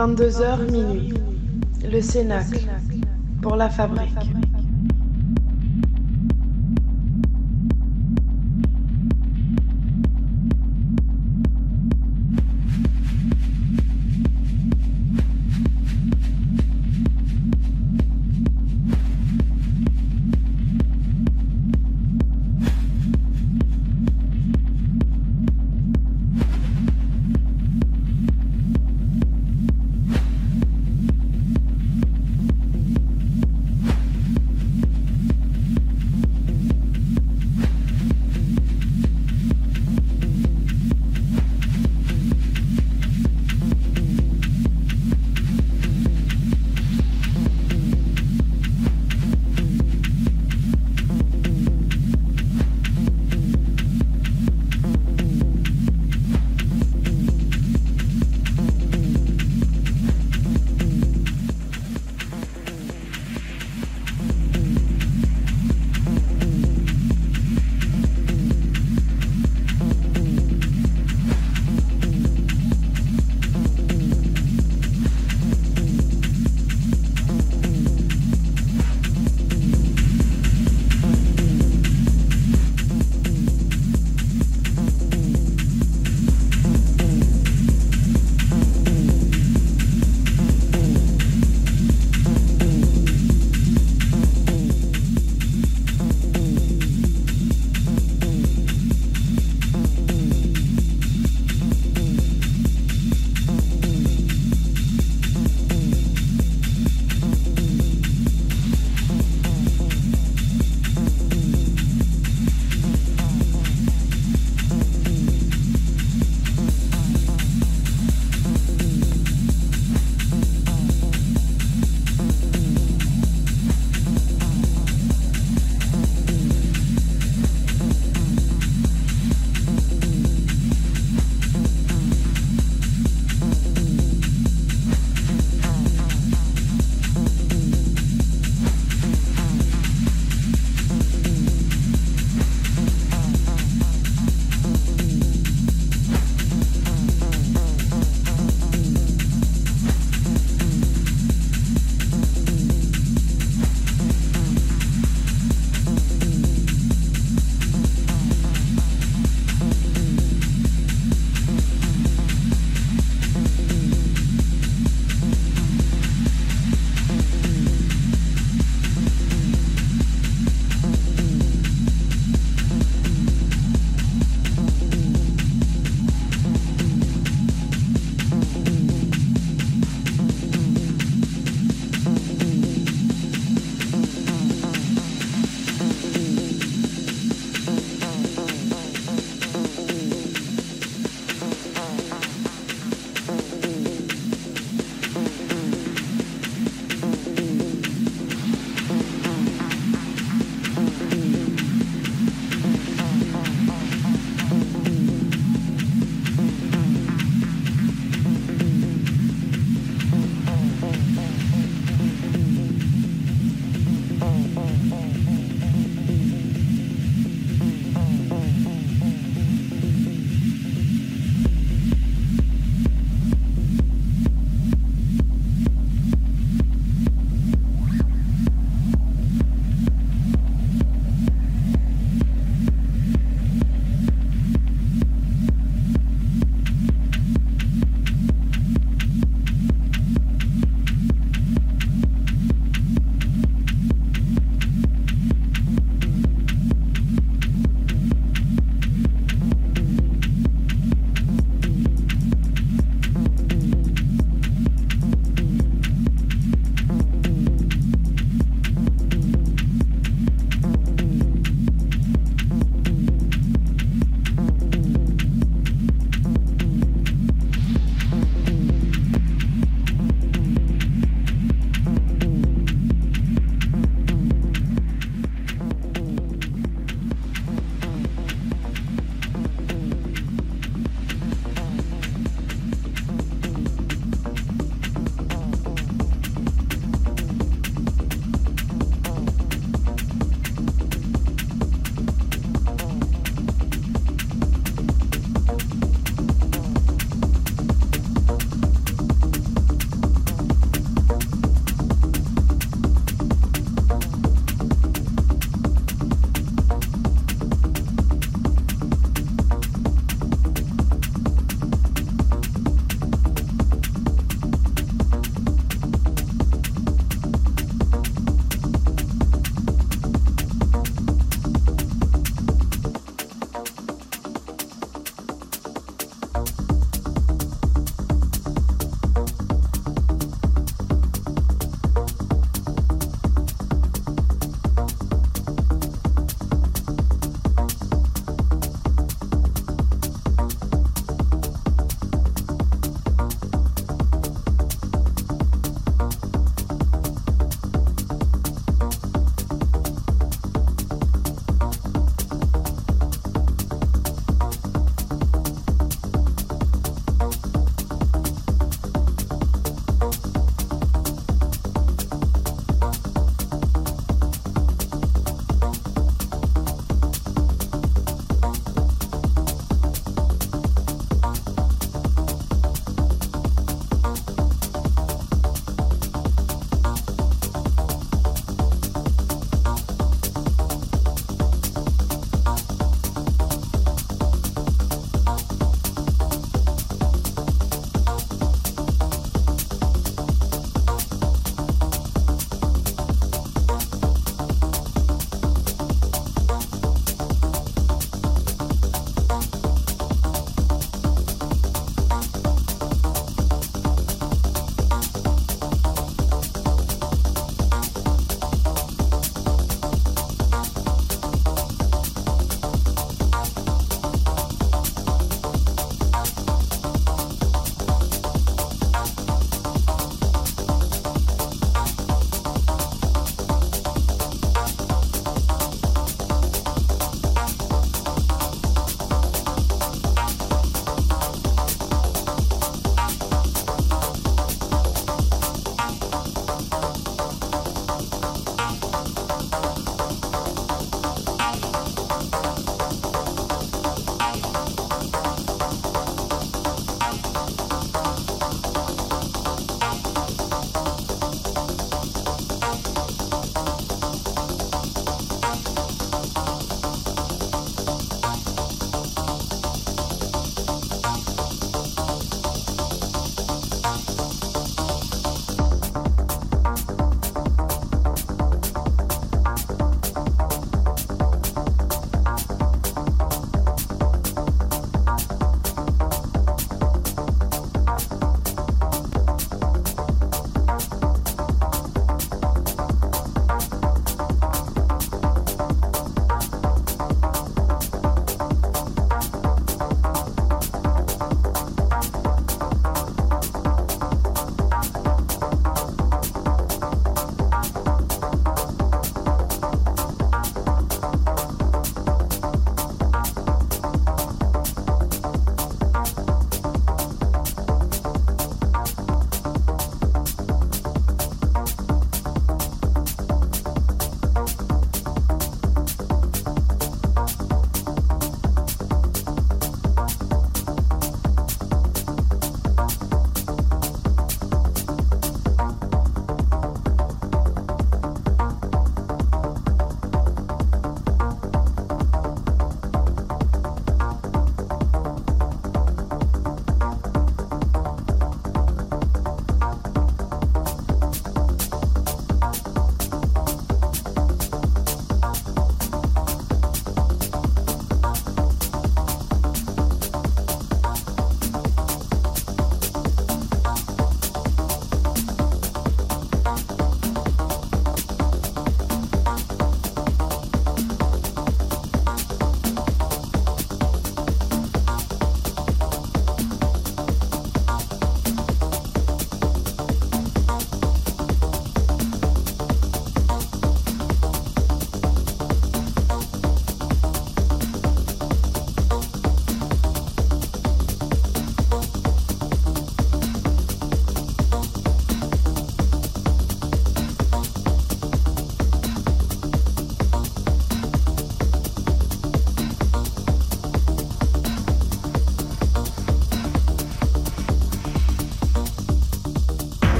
22h minuit. Le Cénacle. Pour la fabrique.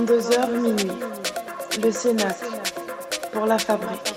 22h minuit. Le Cénacle. Pour la fabrique.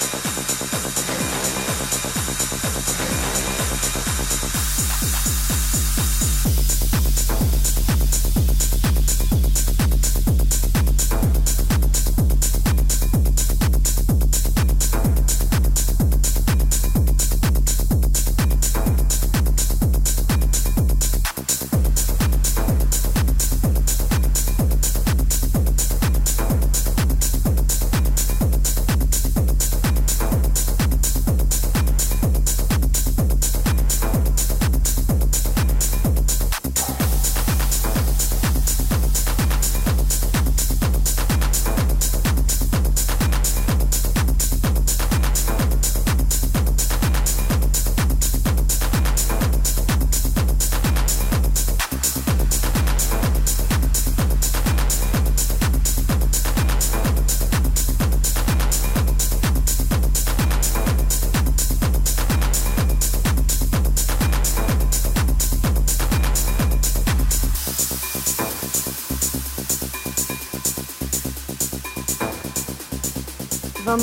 Thank you.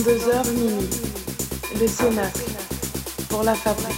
22h minuit. Le Cénacle. Pour la fabrique.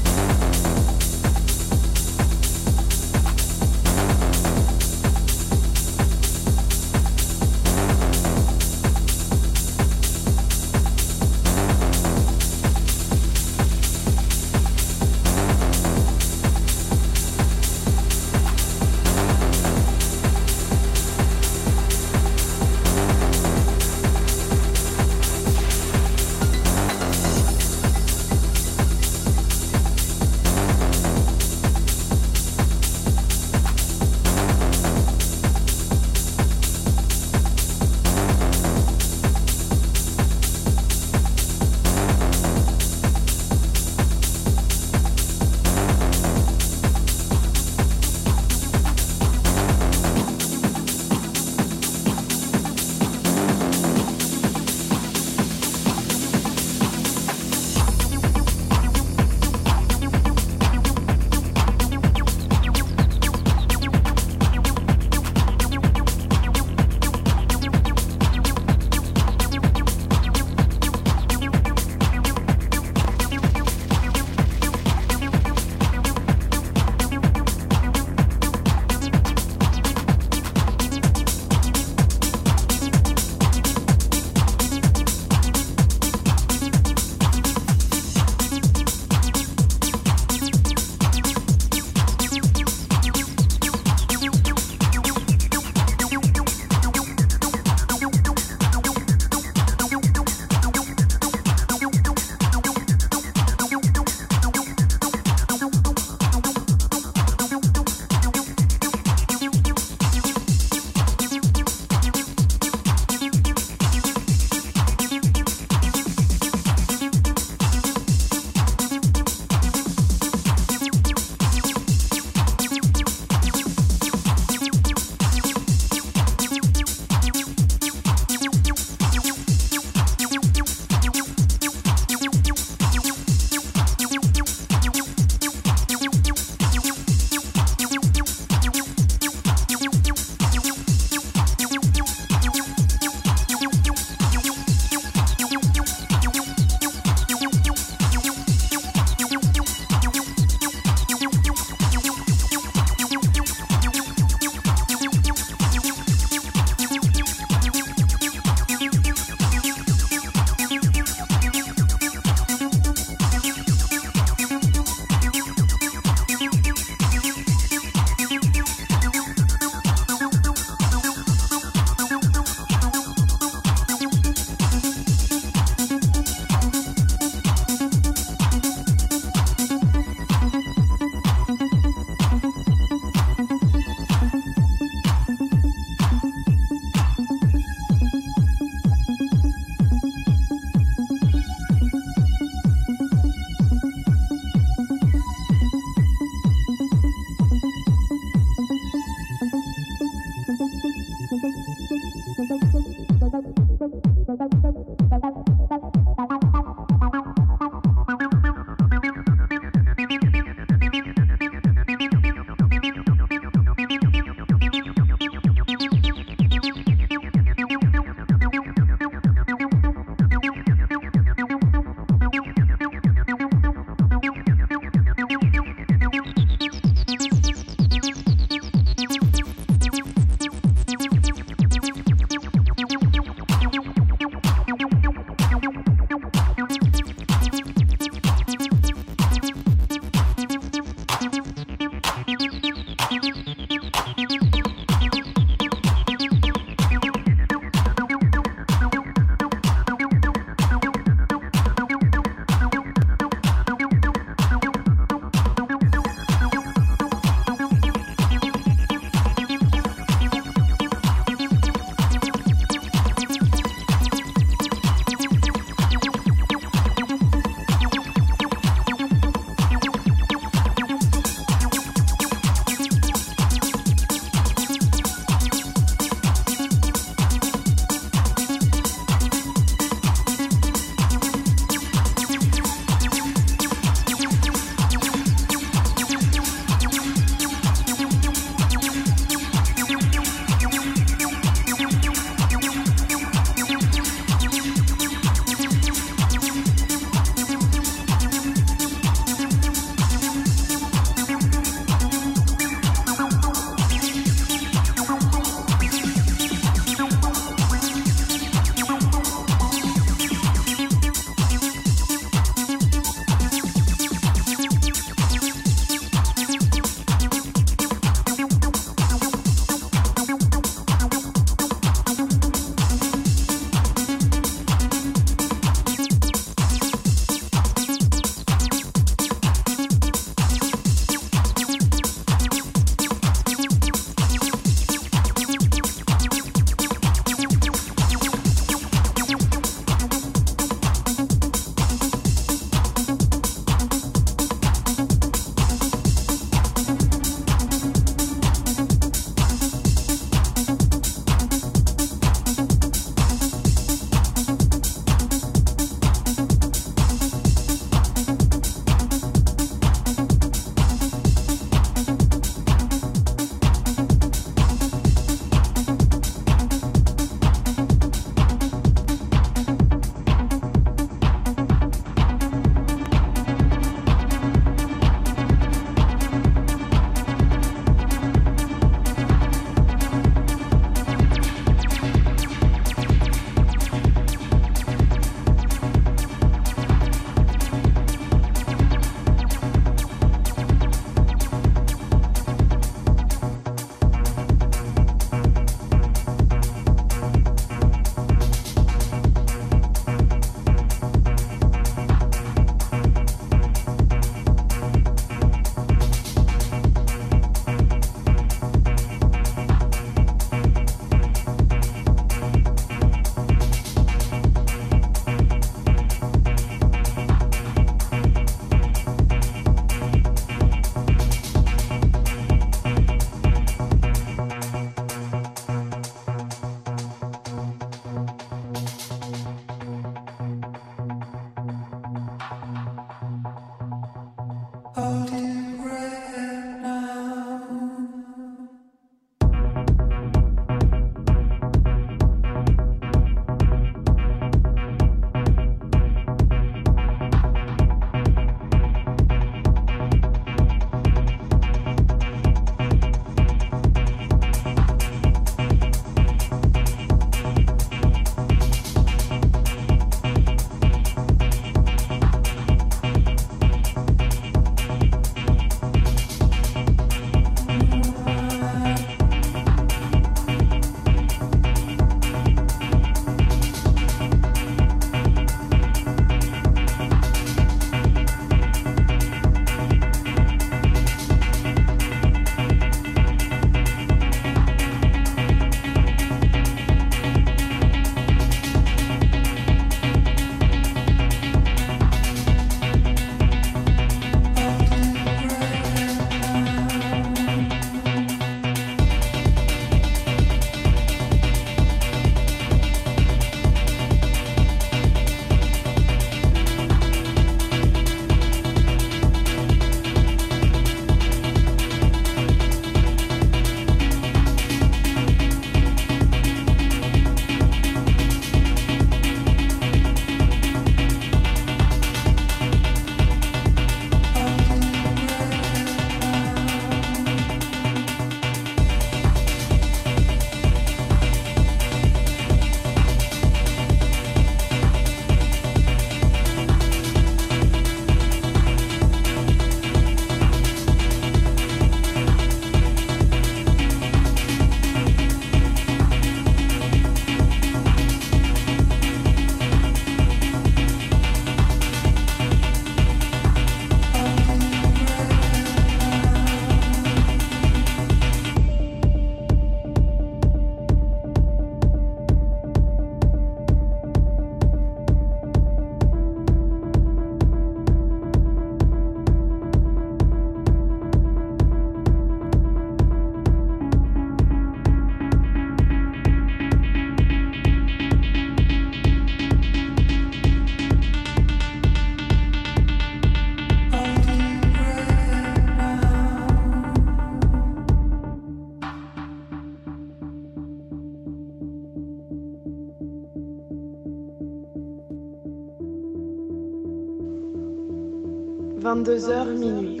22h minuit.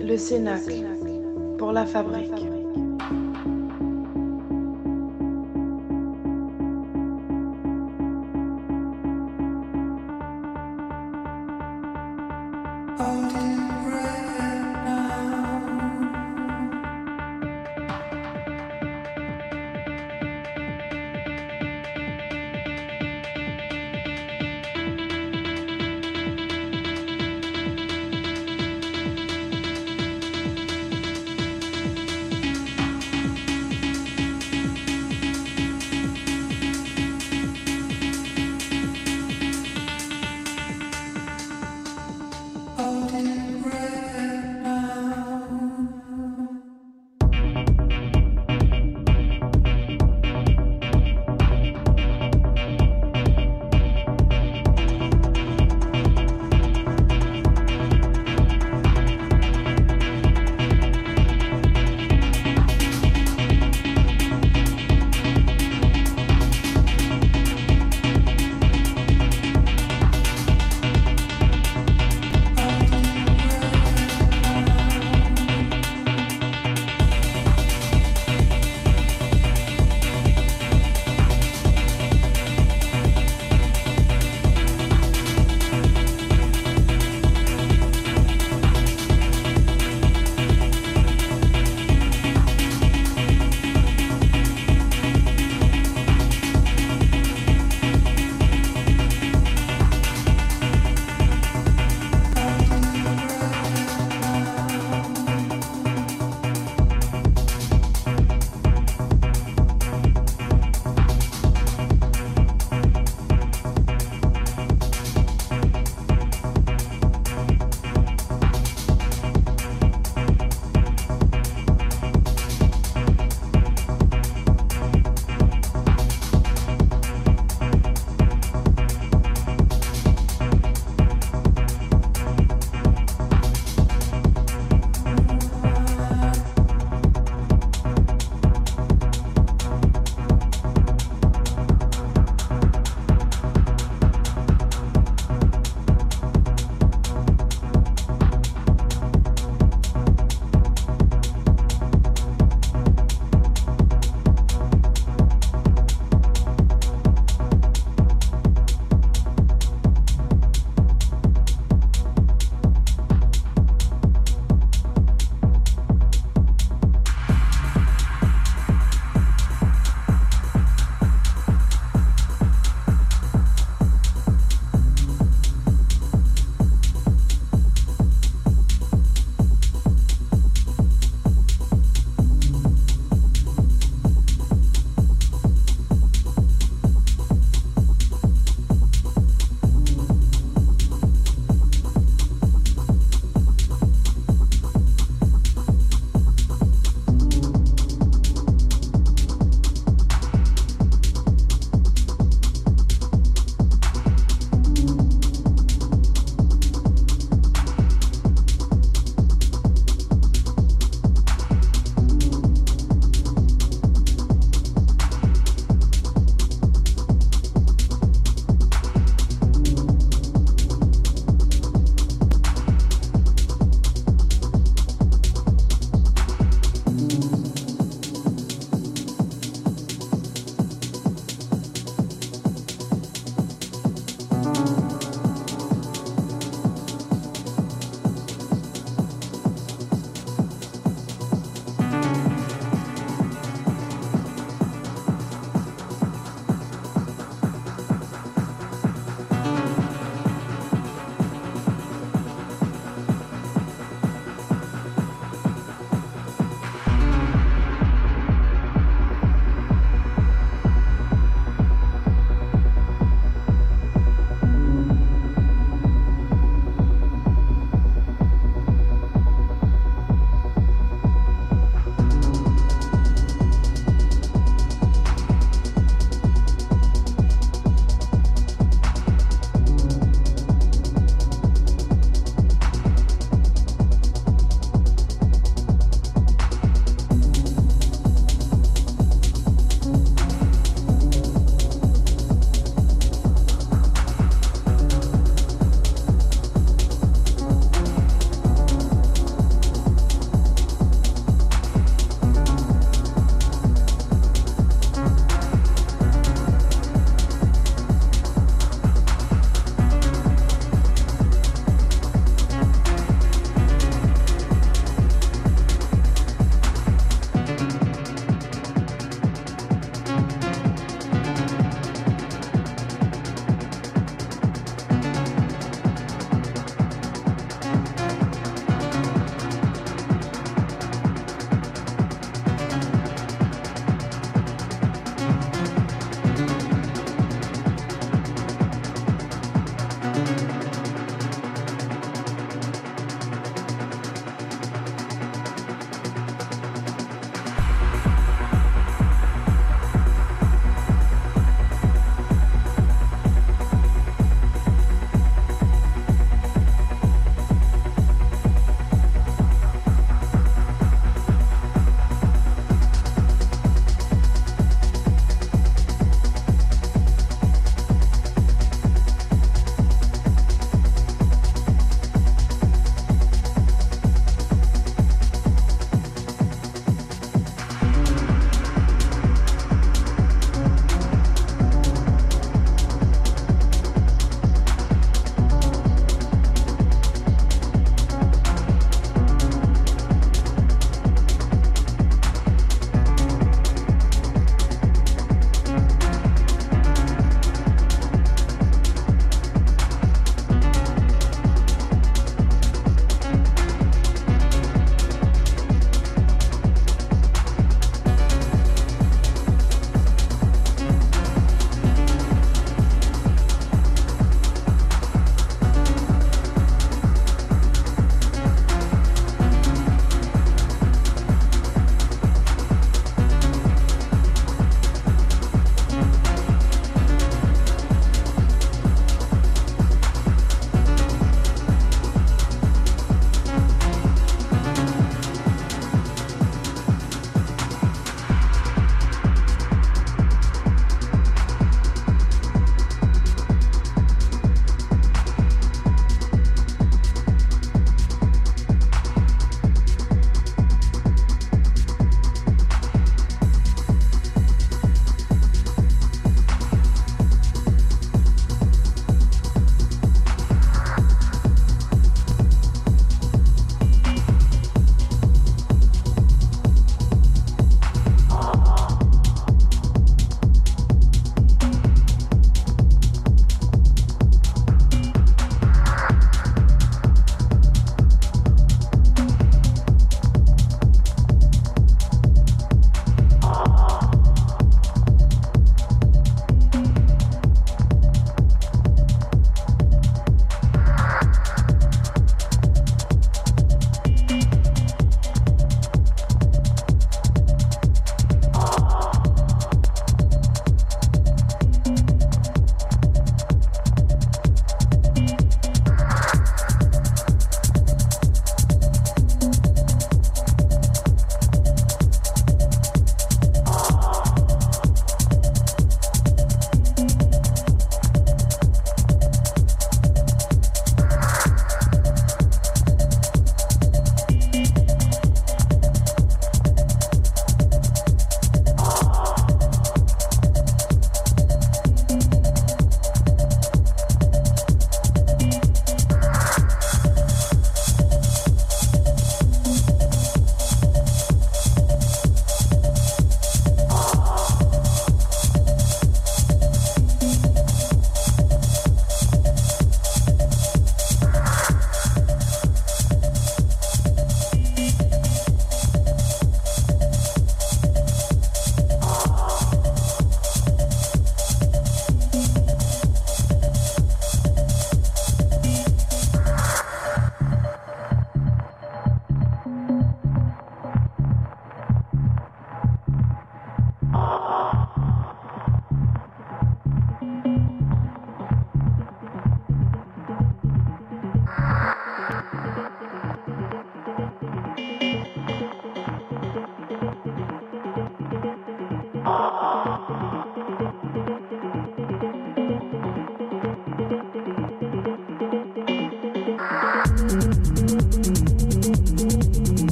Le Cénacle. Pour la fabrique.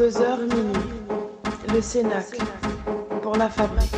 22h minuit. Le Cénacle. Pour la fabrique.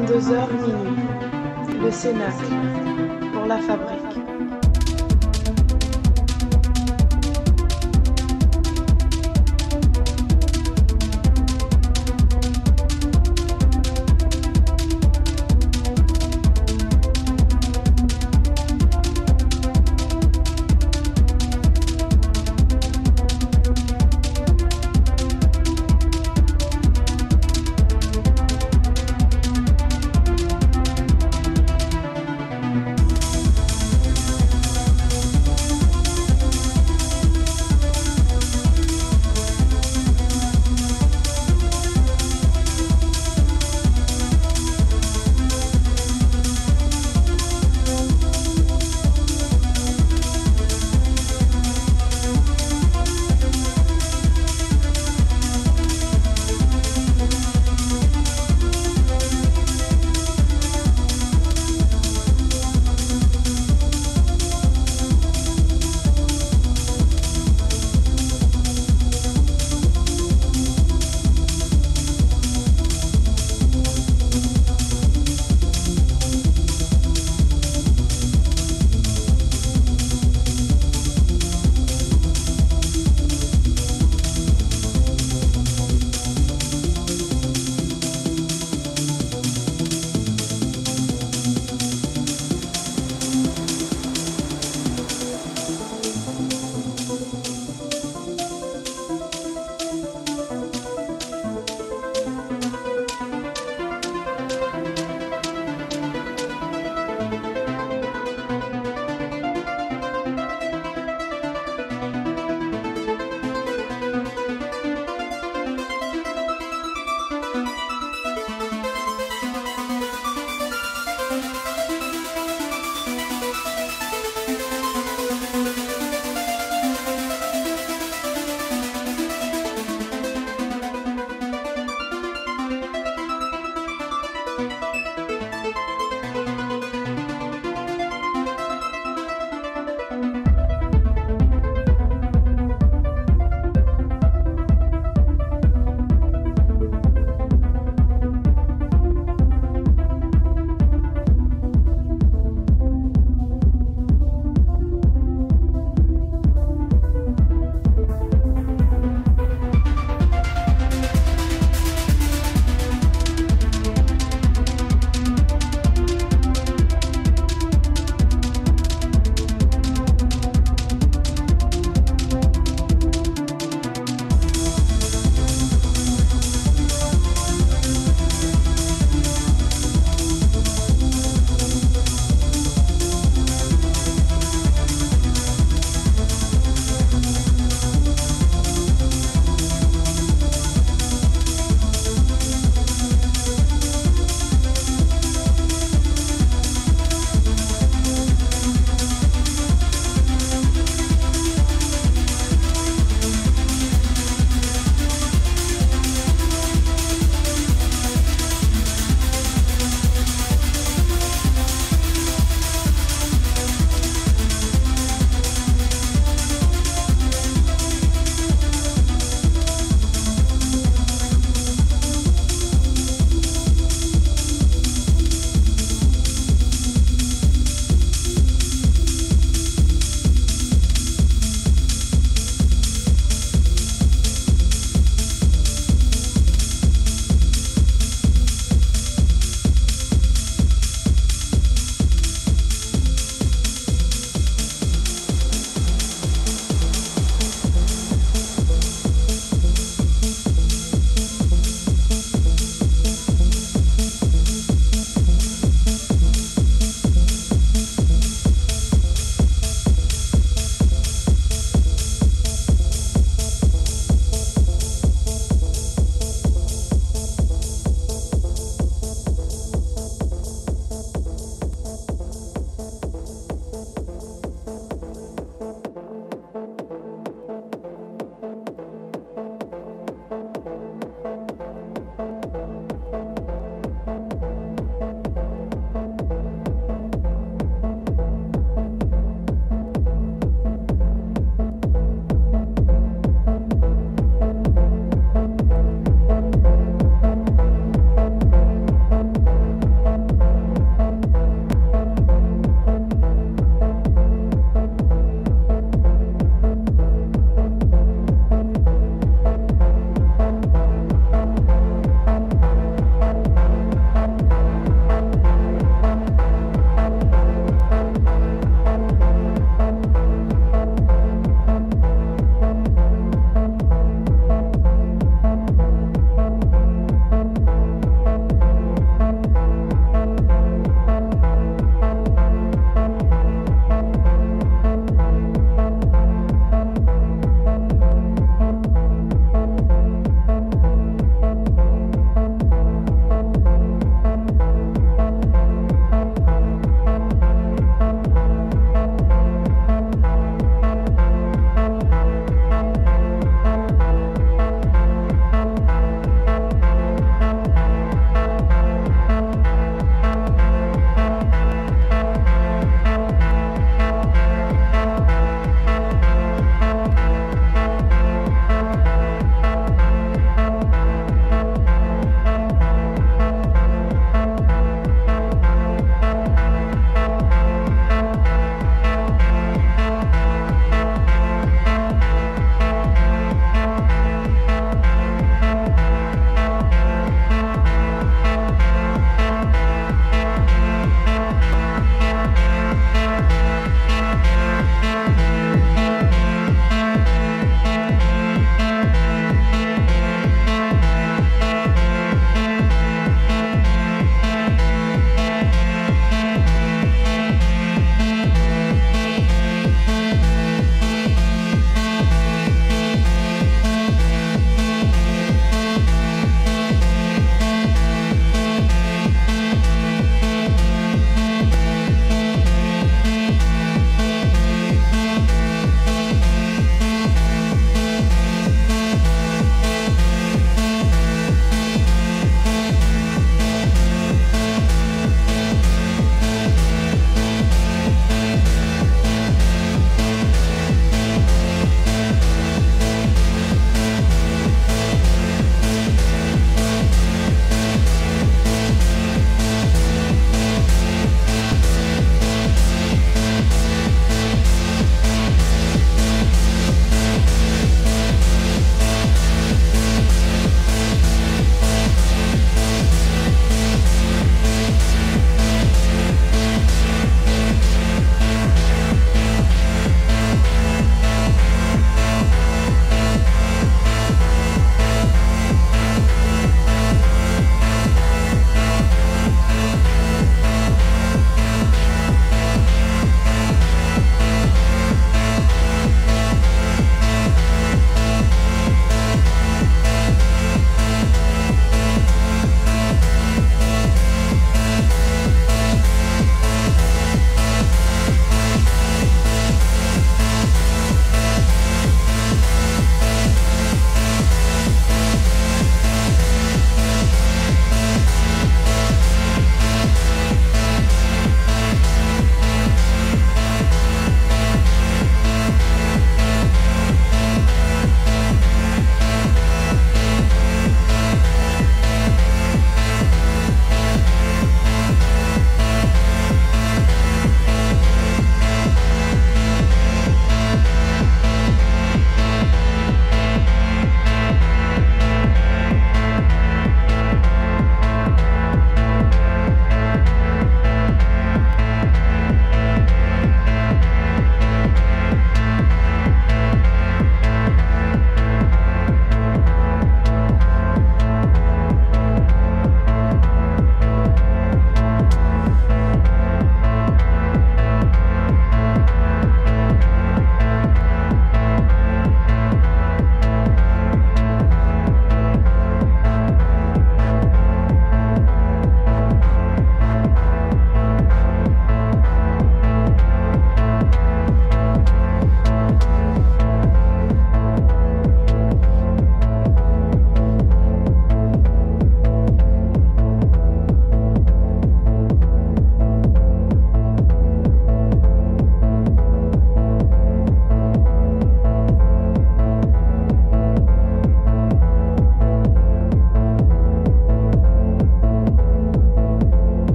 22h minuit. Le Cénacle pour la fabrique.